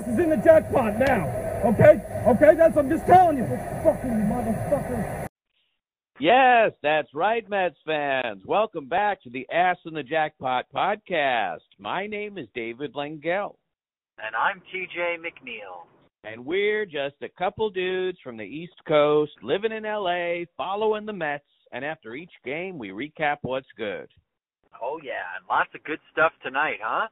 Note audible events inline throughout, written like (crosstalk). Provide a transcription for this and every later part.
ass is in the jackpot now. Okay? Okay, that's I'm just telling you. Fucking motherfucker. Yes, that's right, Mets fans. Welcome back to the Ass in the Jackpot podcast. My name is David Langell. And I'm TJ McNeil. And we're just a couple dudes from the East Coast living in LA, following the Mets, and after each game, we recap what's good. Oh, yeah, and lots of good stuff tonight, huh?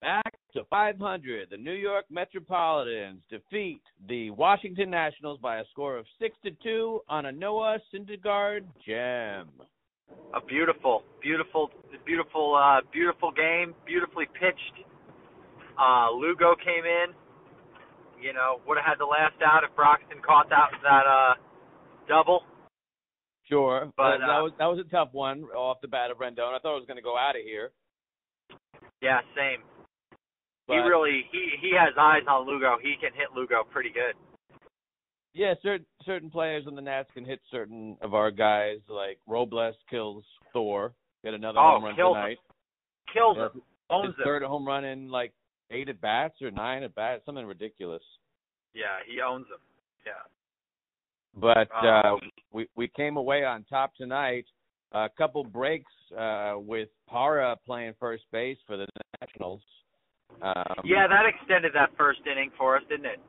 Back to 500, the New York Metropolitans defeat the Washington Nationals by a score of 6 to 2 on a Noah Syndergaard gem. A beautiful, beautiful, beautiful, uh, beautiful game, beautifully pitched. Uh, Lugo came in. You know, would have had the last out if Broxton caught that that uh, double. Sure, But, that uh, was that was a tough one off the bat of Rendon. I thought it was going to go out of here. Yeah, same. He really he he has eyes on Lugo. He can hit Lugo pretty good. Yeah, certain certain players on the Nats can hit certain of our guys. Like Robles kills Thor. Get another Oh, home run kills tonight. Kills Yeah, him. Owns his him. third home run in like eight at bats or nine at bats, something ridiculous. Yeah, he owns him. Yeah. But uh, Um, we we came away on top tonight. A couple breaks uh, with Parra playing first base for the Nationals. Um, Yeah, that extended that first inning for us, didn't it?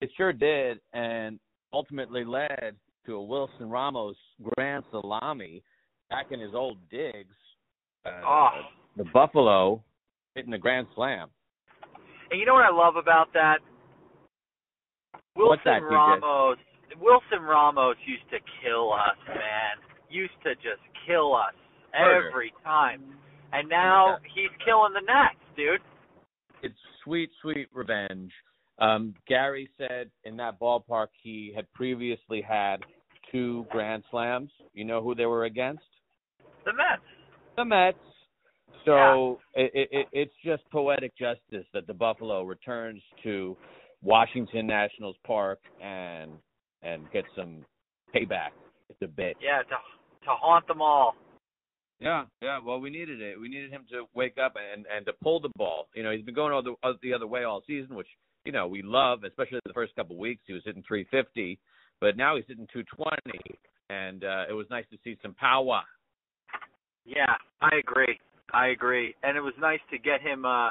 It sure did, and ultimately led to a Wilson Ramos grand salami back in his old digs. Uh, Oh. The Buffalo hitting the grand slam. And you know what I love about that? Wilson that? Ramos. Wilson Ramos used to kill us, man. Used to just kill us Murder. every time. And now he's killing the Nats, dude. It's sweet, sweet revenge. Um, Gary said in that ballpark he had previously had two grand slams. You know who they were against? The Mets. the Mets. So it, it, it, it's just poetic justice that the Buffalo returns to Washington Nationals Park and and get some payback. It's a bit. Yeah, to to haunt them all. Yeah, yeah. Well, we needed it. We needed him to wake up and and to pull the ball. You know, he's been going all the uh, the other way all season, which you know we love, especially the first couple of weeks. He was hitting 350, but now he's hitting 220, and uh, it was nice to see some power. Yeah, I agree. I agree. And it was nice to get him uh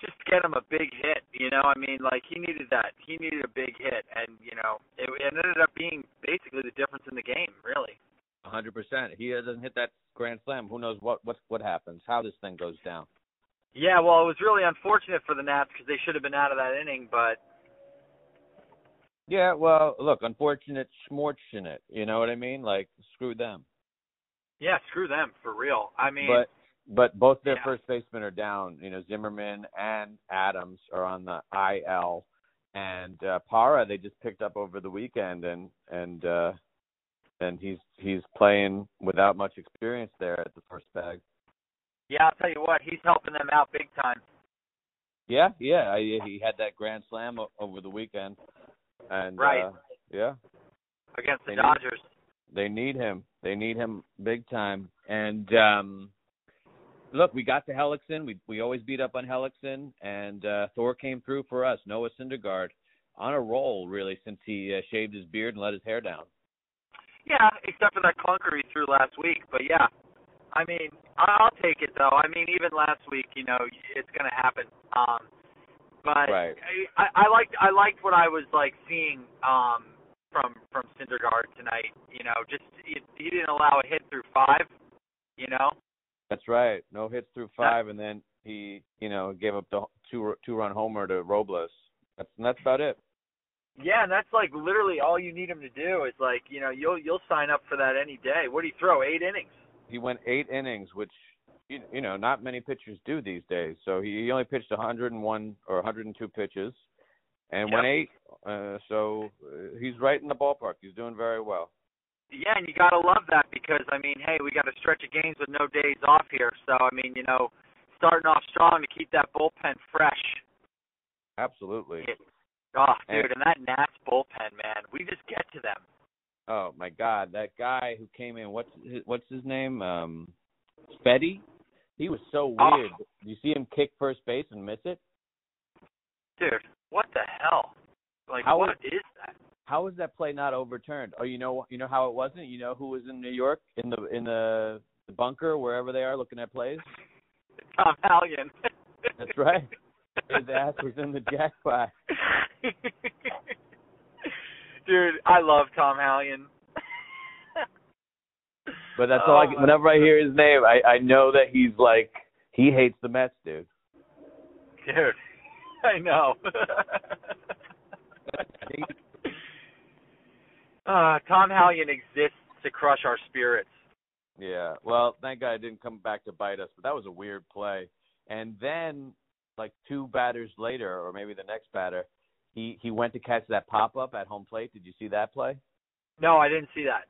just get him a big hit, you know? I mean, like he needed that. He needed a big hit and, you know, it ended up being basically the difference in the game, really. A hundred percent. He doesn't hit that grand slam. Who knows what what what happens? How this thing goes down. Yeah, well, it was really unfortunate for the Nats because they should have been out of that inning, but Yeah, well, look, unfortunate, schmortunate. You know what I mean? Like, screw them. yeah, screw them for real. I mean, but but both their yeah. first basemen are down. You know, Zimmerman and Adams are on the IL, and uh, Parra they just picked up over the weekend, and and uh, and he's he's playing without much experience there at the first bag. yeah, I'll tell you what, he's helping them out big time. Yeah, yeah, I, he had that grand slam o- over the weekend, and Right. uh, yeah, against the They need- Dodgers. they need him. They need him big time. And um look, we got to Hellickson. We we always beat up on Hellickson, and uh Thor came through for us. Noah Syndergaard on a roll really since he uh, shaved his beard and let his hair down. Yeah, except for that clunker he threw last week. But yeah, I mean, I'll take it though. I mean, even last week, you know, it's gonna happen. Um, but Right. I, I liked I liked what I was like seeing um from from Syndergaard tonight. You know, just he, he didn't allow a hit through five. You know, That's right. No hits through five, and then he you know gave up the two two run homer to Robles. That's that's about it. Yeah, and that's like literally all you need him to do is like you know you'll you'll sign up for that any day. What do you throw? Eight innings. he went eight innings, which you, you know not many pitchers do these days. So he, he only pitched 101 or 102 pitches, and went eight. Uh, so uh, he's right in the ballpark. He's doing very well. Yeah, and you gotta love that because I mean, hey, we got a stretch of games with no days off here, so I mean, you know, starting off strong to keep that bullpen fresh. Absolutely. Oh, dude, and that Nats bullpen, man, we just get to them. Oh my God, that guy who came in. What's his, what's his name? Um, Spetty. He was so Oh. weird. Do you see him kick first base and miss it? Dude, what the hell? Like, How what is that? How was that play not overturned? Oh, you know, you know how it wasn't. You know who was in New York in the in the, the bunker wherever they are looking at plays. (laughs) Tom Hallion. That's right. His ass was in the jackpot. (laughs) (laughs) Dude, I love Tom Hallion. (laughs) But that's all I. Oh, Whenever I hear his name, I I know that he's like he hates the Mets, dude. Dude, (laughs) I know. uh, Tom Hallion exists to crush our spirits. Yeah. Well, thank God it didn't come back to bite us, but that was a weird play. And then, like two batters later, or maybe the next batter, he he went to catch that pop up at home plate. Did you see that play? No, I didn't see that.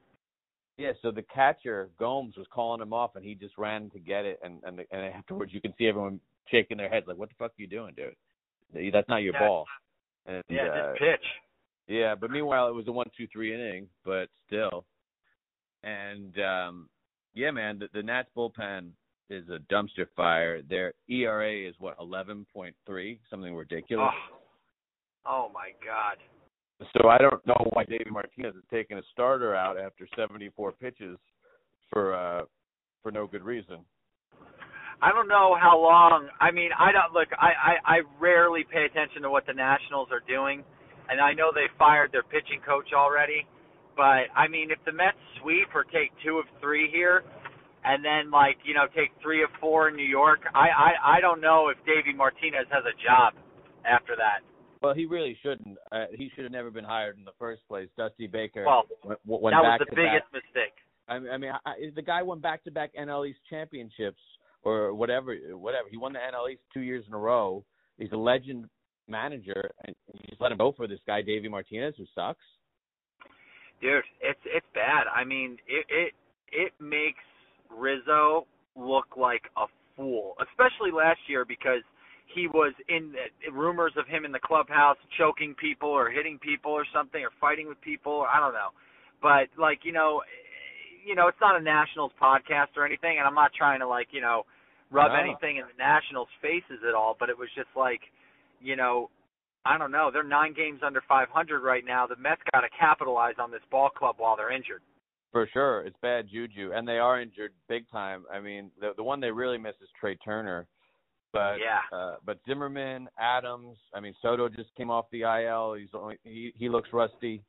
Yeah. So the catcher Gomes was calling him off, and he just ran to get it. And and and afterwards, you can see everyone shaking their heads like, "What the fuck are you doing, dude? That's not your Yeah. ball." And, Yeah, uh, just pitch. Yeah, but meanwhile it was a one two three inning, but still. And um yeah, man, the, the Nats bullpen is a dumpster fire. Their ERA is what eleven point three, something ridiculous. Oh. Oh my God. So I don't know why David Martinez is taking a starter out after seventy four pitches for uh for no good reason. I don't know how long. I mean, I don't look. I, I I rarely pay attention to what the Nationals are doing, and I know they fired their pitching coach already. But I mean, if the Mets sweep or take two of three here, and then like you know take three of four in New York, I I I don't know if Davey Martinez has a job after that. Well, he really shouldn't. Uh, he should have never been hired in the first place. Dusty Baker Well, went, went that was the biggest back. mistake. I mean, I mean, I, the guy won back-to-back NL East championships or whatever, whatever. He won the NL East two years in a row. He's a legend manager, and you just let him go for this guy, Davey Martinez, who sucks. Dude, it's it's bad. I mean, it it it makes Rizzo look like a fool, especially last year because he was in the, rumors of him in the clubhouse choking people or hitting people or something or fighting with people. I don't know, but like you know, you know, it's not a Nationals podcast or anything, and I'm not trying to like you know rub No. anything in the Nationals' faces at all. But it was just like, you know, I don't know. They're nine games under 500 right now. The Mets got to capitalize on this ball club while they're injured. For sure, it's bad juju, and they are injured big time. I mean, the the one they really miss is Trea Turner, but Yeah. uh, but Zimmerman, Adams. I mean, Soto just came off the IL. He's only he he looks rusty.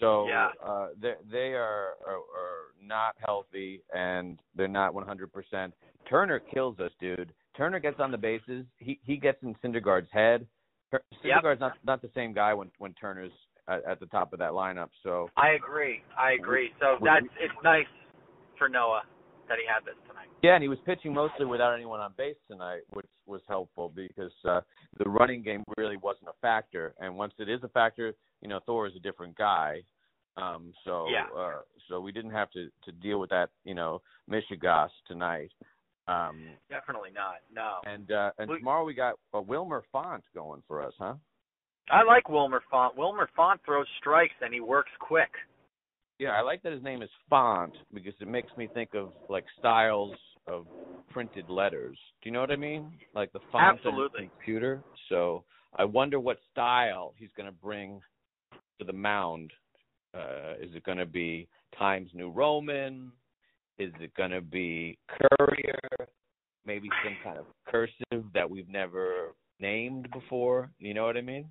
So Yeah. uh, they they are, are are not healthy and they're not 100%. Turner kills us, dude. Turner gets on the bases. He he gets in Syndergaard's head. Tur- Yep. Not not the same guy when when Turner's at, at the top of that lineup. So I agree. I agree. So that's it's nice for Noah that he had this tonight. Yeah, and he was pitching mostly without anyone on base tonight, which was helpful because uh, the running game really wasn't a factor. And once it is a factor, you know, Thor is a different guy. Um, so Yeah. uh, so we didn't have to to deal with that, you know, Michigas tonight. Um, Definitely not. No. and uh, and We- tomorrow we got a Wilmer Font going for us, huh? I like Wilmer Font. Wilmer Font throws strikes and he works quick. Yeah, I like that his name is Font because it makes me think of like styles of printed letters. Do you know what I mean? Like the font on Absolutely. the computer. So I wonder what style he's going to bring to the mound. Uh, is it going to be Times New Roman? Is it going to be Courier? Maybe some kind of cursive that we've never named before. You know what I mean?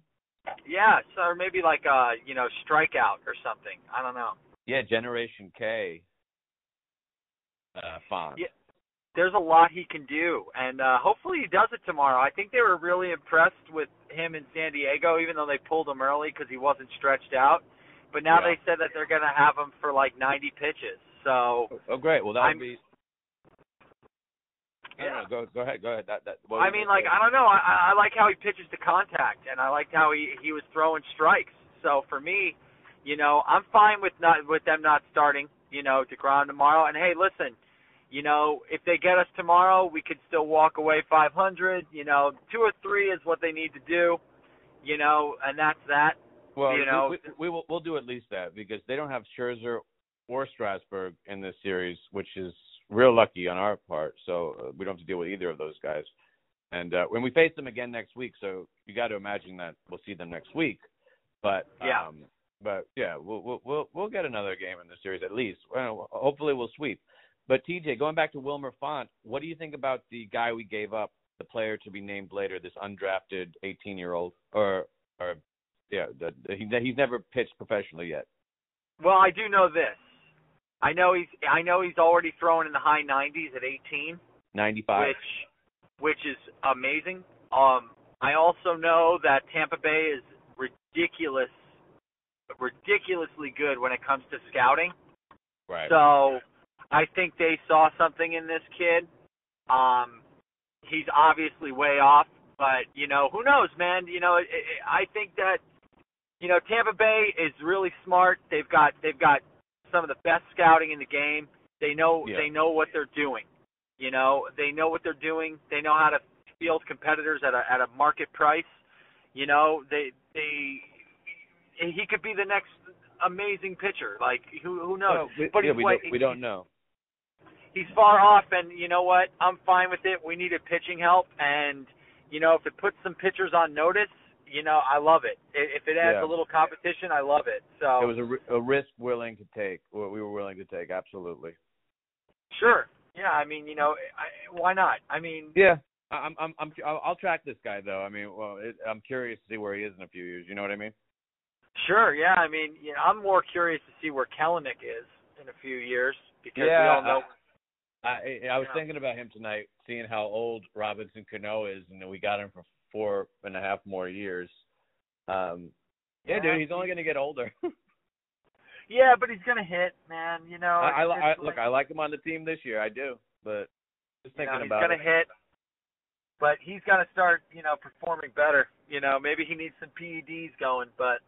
Yeah, so or maybe like uh, you know, strikeout or something. I don't know. Yeah, Generation K uh, font. Yeah. There's a lot he can do, and uh, hopefully he does it tomorrow. I think they were really impressed with him in San Diego, even though they pulled him early because he wasn't stretched out. But now Yeah. they said that they're going to have him for like 90 pitches. So Oh, great. Well, that I'm- would be. I Yeah. don't know. Go go ahead. Go ahead. That that. I mean, like I don't know. I, I like how he pitches to contact, and I liked how he he was throwing strikes. So for me, you know, I'm fine with not with them not starting. You know, deGrom tomorrow. And hey, listen, you know, if they get us tomorrow, we could still walk away 500. You know, two or three is what they need to do. You know, and that's that. Well, you know- we, we will we'll do at least that because they don't have Scherzer or Strasburg in this series, which is real lucky on our part. So uh, we don't have to deal with either of those guys. and uh, when we face them again next week, so you got to imagine that we'll see them next week. But Yeah. But yeah, we'll we'll we'll we'll get another game in the series at least. Well, hopefully we'll sweep. But TJ, going back to Wilmer Font, what do you think about the guy we gave up, the player to be named later, this undrafted 18-year-old, or or yeah, the, he, he's never pitched professionally yet. Well, I do know this. I know he's I know he's already throwing in the high 90s at 18, 95. which which is amazing. Um, I also know that Tampa Bay is ridiculous, ridiculously good when it comes to scouting. right. So I think they saw something in this kid. Um, he's obviously way off, but you know who knows, man. You know, it, it, I think that you know Tampa Bay is really smart. They've got they've got some of the best scouting in the game. They know Yeah. they know what they're doing. You know, they know what they're doing. They know how to field competitors at a at a market price. You know, they they he could be the next amazing pitcher. Like who who knows? Well, we, but yeah, he's we way- don't we don't know. he's far off, and you know what? I'm fine with it. We needed pitching help, and you know if it puts some pitchers on notice, you know I love it. If it adds Yeah. a little competition, I love it. So It was a, a risk willing to take. What we were willing to take. Absolutely. sure, yeah. I mean, you know, I, why not? I mean, Yeah. I'm I'm I'm I'll, I'll track this guy though. I mean, well, it, I'm curious to see where he is in a few years. You know what I mean? Sure, yeah. I mean, you know, I'm more curious to see where Kelenic is in a few years because we all know. I I, I was Yeah. thinking about him tonight, seeing how old Robinson Cano is, and then we got him for four and a half more years. Um, yeah, Yeah. dude, he's only going to get older. (laughs) yeah, but he's gonna hit, man. You know, I, I, I like- look, I like him on the team this year. I do, but just you know, thinking he's about gonna hit, but he's got to start, you know, performing better. You know, maybe he needs some PEDs going, but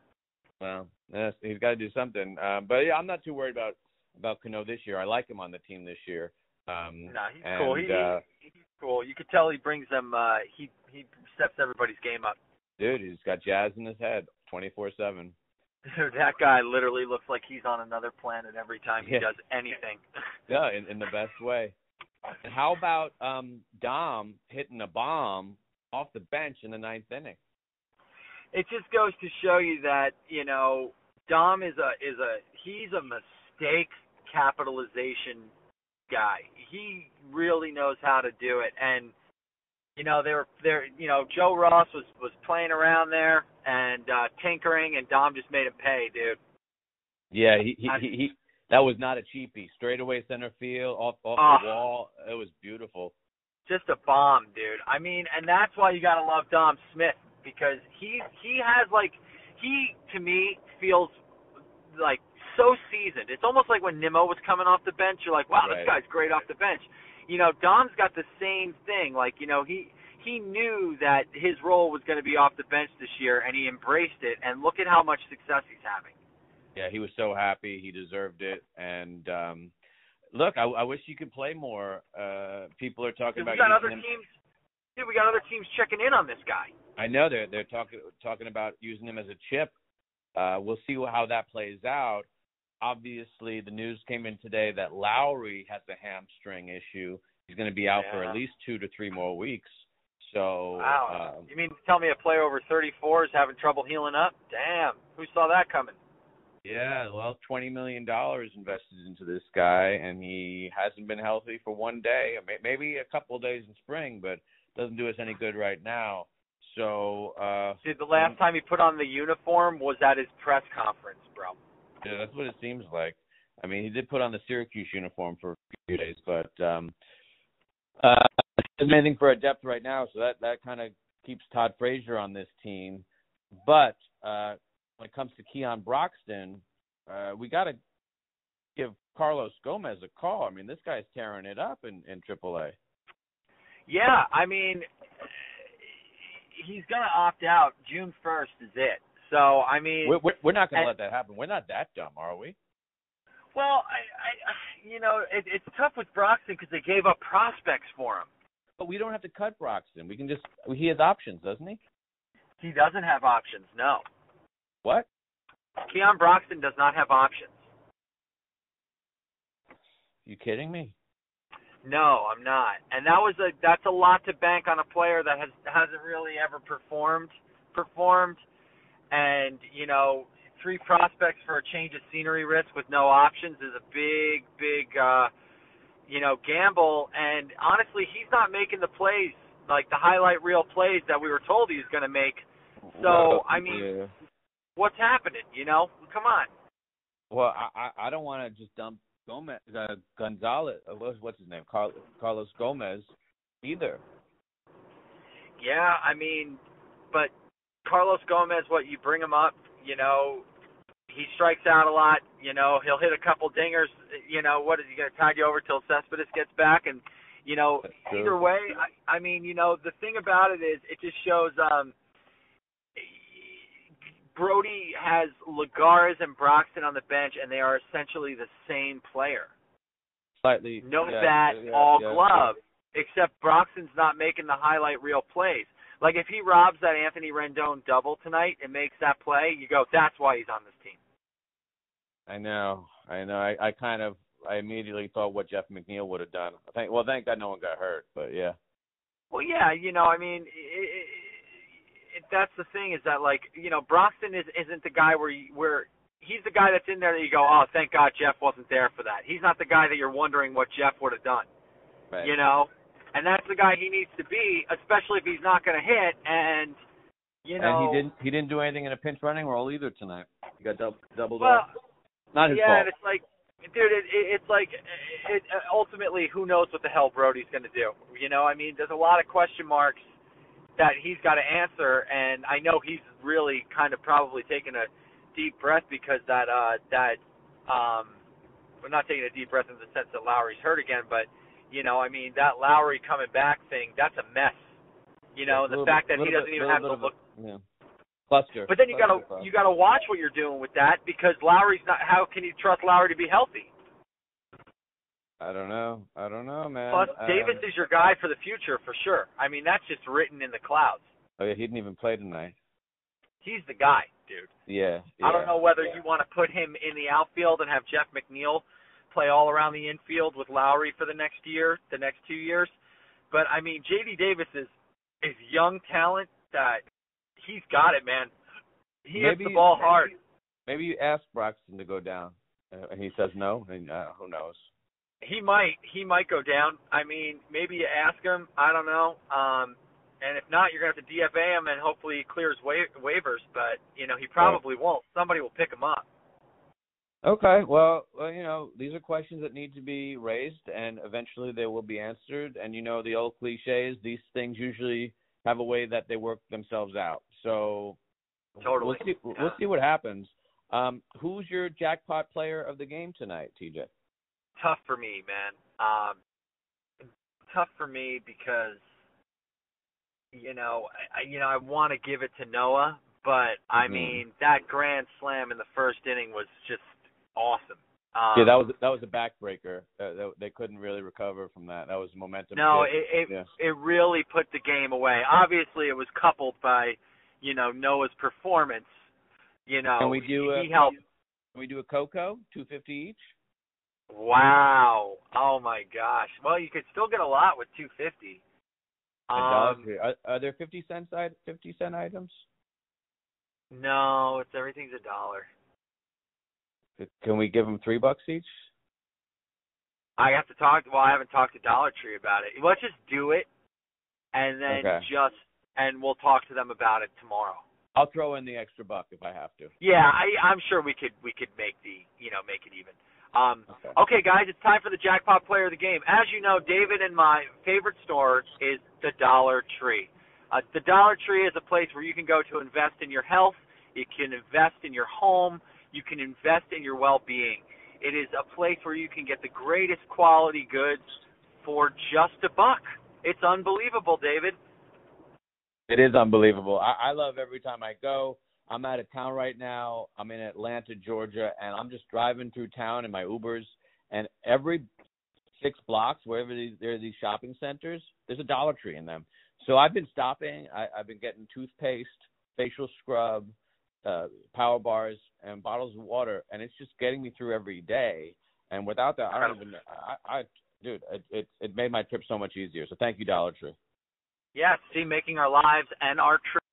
Well, yes, he's got to do something. Um, but yeah, I'm not too worried about about Cano this year. I like him on the team this year. Um, no, he's and, cool. He, uh, he's cool. You could tell he brings them. uh He he steps everybody's game up. dude, he's got jazz in his head, 24 seven. Dude, (laughs) that guy literally looks like he's on another planet every time he Yeah. does anything. (laughs) Yeah, in, in the best way. And how about um Dom hitting a bomb off the bench in the ninth inning? It just goes to show you that you know Dom is a is a he's a mistake capitalization guy. He really knows how to do it, and you know they were there. You know Joe Ross was was playing around there and uh tinkering, and Dom just made him pay, dude. Yeah, he he I- he, he that was not a cheapie. Straightaway center field, off off Ah. the wall. It was beautiful. Just a bomb, dude. I mean, and that's why you gotta love Dom Smith because he he has like he to me feels like so seasoned. It's almost like when Nimmo was coming off the bench, you're like, wow, Right. this guy's great off the bench. You know, Dom's got the same thing. Like, you know, he he knew that his role was going to be off the bench this year, and he embraced it. And look at how much success he's having. Yeah, he was so happy. He deserved it. And um look, I, I wish he could play more. Uh People are talking Dude, we about got other him. teams. Dude, we got other teams checking in on this guy. I know they're they're talking talking about using him as a chip. Uh, we'll see how that plays out. Obviously, the news came in today that Lowrie has a hamstring issue. He's going to be out for at least two to three more weeks. So, Wow. um, you mean to tell me a player over 34 is having trouble healing up? Damn. Who saw that coming? yeah, well, twenty million dollars invested into this guy, and he hasn't been healthy for one day. Maybe a couple of days in spring, but doesn't do us any good right now. So, uh, Dude, the last time he put on the uniform was at his press conference, bro. Yeah, that's what it seems like. I mean, he did put on the Syracuse uniform for a few days, but um uh anything for a depth right now, so that that kind of keeps Todd Frazier on this team. But uh when it comes to Keon Broxton, uh we got to give Carlos Gomez a call. I mean, this guy's tearing it up in in AAA. Yeah, I mean, he's gonna opt out. June first is it. So I mean, We're we're, not going to let that happen. We're not that dumb, are we? well, I, I, you know, it, it's tough with Broxton because they gave up prospects for him. But we don't have to cut Broxton. We can just he has options, doesn't he? He doesn't have options. No, What? Keon Broxton does not have options. You kidding me? No, I'm not. And that was a that's a lot to bank on a player that has hasn't really ever performed performed and, you know, three prospects for a change of scenery risk with no options is a big, big uh you know, gamble and honestly he's not making the plays like the highlight reel plays that we were told he was gonna make. So I mean yeah. what's happening, you know? Come on. Well, I I, I don't want to just dump Gomez, uh, Gonzalez. Uh, what's, what's his name? Carl, Carlos Gomez, either. Yeah, I mean, but Carlos Gomez, what you bring him up, you know, he strikes out a lot. You know, he'll hit a couple dingers. You know, what is he going to tide you over till Cespedes gets back? And you know, either way, I, I mean, you know, the thing about it is, it just shows. um Brodie has Lagares and Broxton on the bench, and they are essentially the same player. Slightly. No yeah, bat, yeah, all yeah, glove, except Broxton's not making the highlight reel plays. Like if he robs that Anthony Rendon double tonight and makes that play, you go, that's why he's on this team. I know, I know. I, I kind of, I immediately thought what Jeff McNeil would have done. Thank, well, thank God no one got hurt, but yeah. Well, yeah, you know, I mean, it, it, that's the thing is that like, you know, Broxton is isn't the guy where you, where he's the guy that's in there that you go, oh, thank God Jeff wasn't there for that. He's not the guy that you're wondering what Jeff would have done. Right. You know, and that's the guy he needs to be, especially if he's not going to hit. And you know, and he didn't, he didn't do anything in a pinch running role either tonight. He got dub, doubled well, off. Not his yeah, fault. and it's like, dude, it, it, it's like, it, it ultimately, who knows what the hell Brodie's going to do? You know, I mean, there's a lot of question marks that he's got to answer, and I know he's really kind of probably taking a deep breath because that uh that um we're not taking a deep breath in the sense that Lowrie's hurt again, but you know, I mean that Lowrie coming back thing, that's a mess. You know, Yeah, the fact bit- that he doesn't bit- even have to look Yeah. Cluster. but then you gotta Cluster you gotta watch what you're doing with that because Lowrie's not how can you trust Lowrie to be healthy? I don't know. I don't know, man. Plus Uh, Davis is your guy for the future for sure. I mean that's just written in the clouds. Oh yeah, he didn't even play tonight. He's the guy, dude. Yeah. I don't know whether you want to put him in the outfield and have Jeff McNeil play all around the infield with Lowrie for the next year, the next two years. But I mean, JD Davis is is young talent that he's got it, man. He hits the ball hard. Maybe you ask Broxton to go down, uh, and he says no, and uh, who knows? He might he might go down. I mean, maybe you ask him. I don't know. Um, and if not, you're gonna have to DFA him and hopefully he clears wa- waivers. But you know, he probably won't. Somebody will pick him up. Okay, well, well, you know, these are questions that need to be raised, and eventually they will be answered. And you know, the old cliches, these things usually have a way that they work themselves out. So Totally. we'll see. Yeah. We'll see what happens. Um, who's your jackpot player of the game tonight, TJ? Tough for me, man. Um, tough for me because you know, I, you know, I want to give it to Noah, but I Mhm. mean that grand slam in the first inning was just awesome. Um, yeah, that was that was a backbreaker. Uh, they, they couldn't really recover from that. That was momentum. no, it it, yeah. it really put the game away. Obviously, it was coupled by you know Noah's performance. You know, Can we do a he helped. Can we do a Coco, two fifty each? Wow! Oh my gosh! Well, you could still get a lot with two fifty. Um. Are, are there fifty cent side fifty cent items? no, it's everything's a dollar. Can we give them three bucks each? I have to talk. Well, I haven't talked to Dollar Tree about it. Let's just do it, and then Okay. just and we'll talk to them about it tomorrow. I'll throw in the extra buck if I have to. Yeah, I, I'm sure we could we could make the you know make it even. Um, Okay. okay, guys, it's time for the jackpot player of the game. As you know, David and my favorite store is the Dollar Tree. Uh, the Dollar Tree is a place where you can go to invest in your health. You can invest in your home. You can invest in your well-being. It is a place where you can get the greatest quality goods for just a buck. It's unbelievable, David. It is unbelievable. I, I love every time I go. I'm out of town right now. I'm in Atlanta, Georgia, and I'm just driving through town in my Ubers. And every six blocks, wherever these, there are these shopping centers, there's a Dollar Tree in them. So I've been stopping. I, I've been getting toothpaste, facial scrub, uh, power bars, and bottles of water, and it's just getting me through every day. And without that, I don't even. I, I dude, it, it it made my trip so much easier. So thank you, Dollar Tree. Yes, see, making our lives and our trip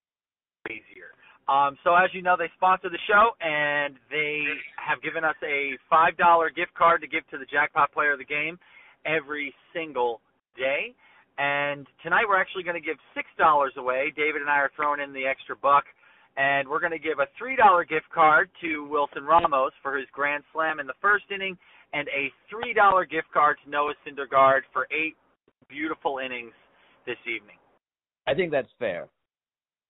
easier. Um, so as you know, they sponsor the show, and they have given us a five dollar gift card to give to the jackpot player of the game every single day. And tonight we're actually going to give six dollars away. David and I are throwing in the extra buck, and we're going to give a three dollar gift card to Wilson Ramos for his grand slam in the first inning, and a three dollar gift card to Noah Syndergaard for eight beautiful innings this evening. I think that's fair.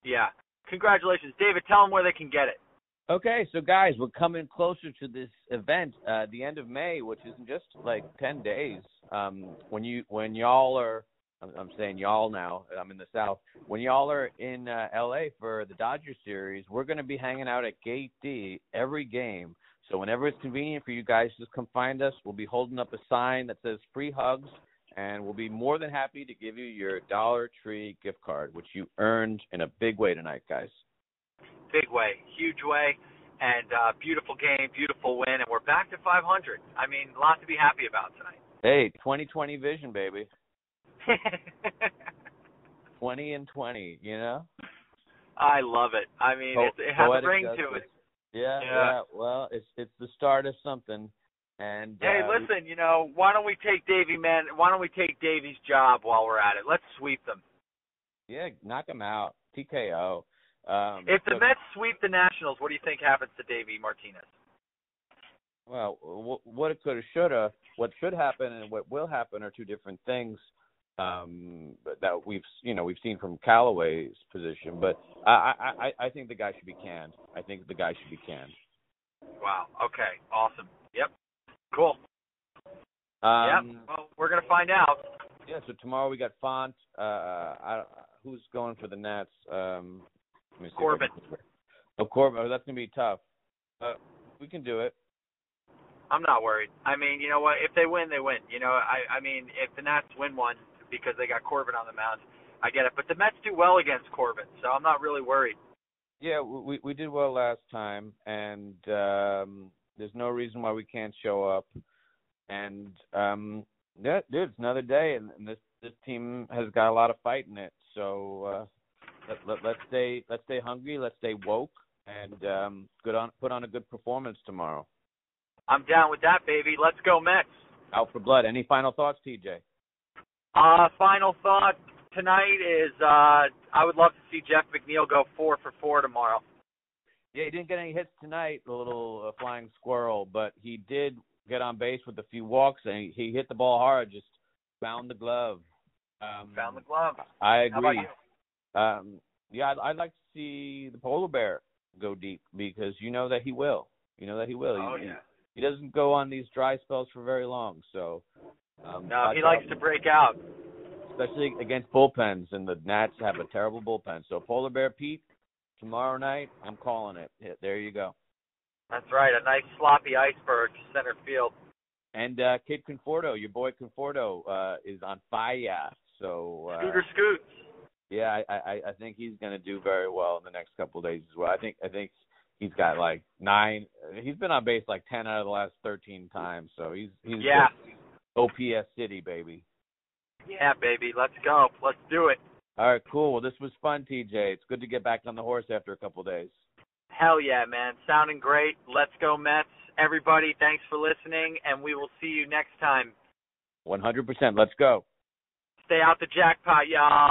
Yeah. Congratulations, David. Tell them where they can get it. Okay, so guys, we're coming closer to this event, uh, the end of May, which is in just like ten days. Um, when you when y'all are, I'm, I'm saying y'all now. I'm in the South. When y'all are in uh, LA for the Dodgers series, we're going to be hanging out at Gate D every game. So whenever it's convenient for you guys, just come find us. We'll be holding up a sign that says "Free Hugs." And we'll be more than happy to give you your Dollar Tree gift card, which you earned in a big way tonight, guys. Big way, huge way, and uh, beautiful game, beautiful win, and we're back to 500. I mean, a lot to be happy about tonight. Hey, 2020 vision, baby. (laughs) 20 and 20, you know? I love it. I mean, it, it has a ring justice. to it. Yeah, Yeah. yeah, Well, it's it's the start of something. And Hey, uh, listen, you know, why don't we take Davey man? Why don't we take Davey's job while we're at it? Let's sweep them. yeah, knock them out. TKO. Um, If the look, Mets sweep the Nationals, what do you think happens to Davey Martinez? Well, what it could have, should have, what should happen, and what will happen are two different things um, that we've, you know, we've seen from Callaway's position. But I, I, I, I think the guy should be canned. I think the guy should be canned. Wow. Okay. Awesome. Yep. Cool. Um, yep. Well, we're gonna find out. Yeah. So tomorrow we got Font. Uh, I, who's going for the Nats? Um, let me see if I Corbin. Oh, Corbin. Oh, that's gonna be tough. Uh, we can do it. I'm not worried. I mean, you know what? If they win, they win. You know, I I mean, if the Nats win one because they got Corbin on the mound, I get it. But the Mets do well against Corbin, so I'm not really worried. Yeah, we we did well last time, and um, there's no reason why we can't show up. And um, yeah, dude, it's another day, and, and this this team has got a lot of fight in it. So uh, let, let let's stay let's stay hungry, let's stay woke, and um, good on put on a good performance tomorrow. I'm down with that, baby. Let's go Mets. Out for blood. Any final thoughts, TJ? Uh, final thought tonight is uh, I would love to see Jeff McNeil go four for four tomorrow. Yeah, he didn't get any hits tonight, the little uh, flying squirrel, but he did get on base with a few walks, and he, he hit the ball hard, just found the glove. Um, Found the glove. I How about agree. you? Um, yeah, I'd, I'd like to see the polar bear go deep because you know that he will. You know that he will. Oh he, yeah. he doesn't go on these dry spells for very long, so. Um, No, he likes to break out. especially against bullpens, and the Nats have a terrible bullpen. So polar bear Pete, tomorrow night, I'm calling it. There you go. That's right. A nice sloppy iceberg center field. And uh, Kid Conforto, your boy Conforto, uh, is on fire. So uh, Scooter Scoots. yeah, I, I, I think he's going to do very well in the next couple of days as well. I think I think he's got like nine. He's been on base like ten out of the last thirteen times. So he's he's Yeah. OPS City baby. Yeah, baby. Let's go. Let's do it. All right, cool. Well, this was fun, TJ. It's good to get back on the horse after a couple days. Hell yeah, man. Sounding great. Let's go Mets. Everybody, thanks for listening, and we will see you next time. One hundred percent. Let's go. Stay out the jackpot, y'all.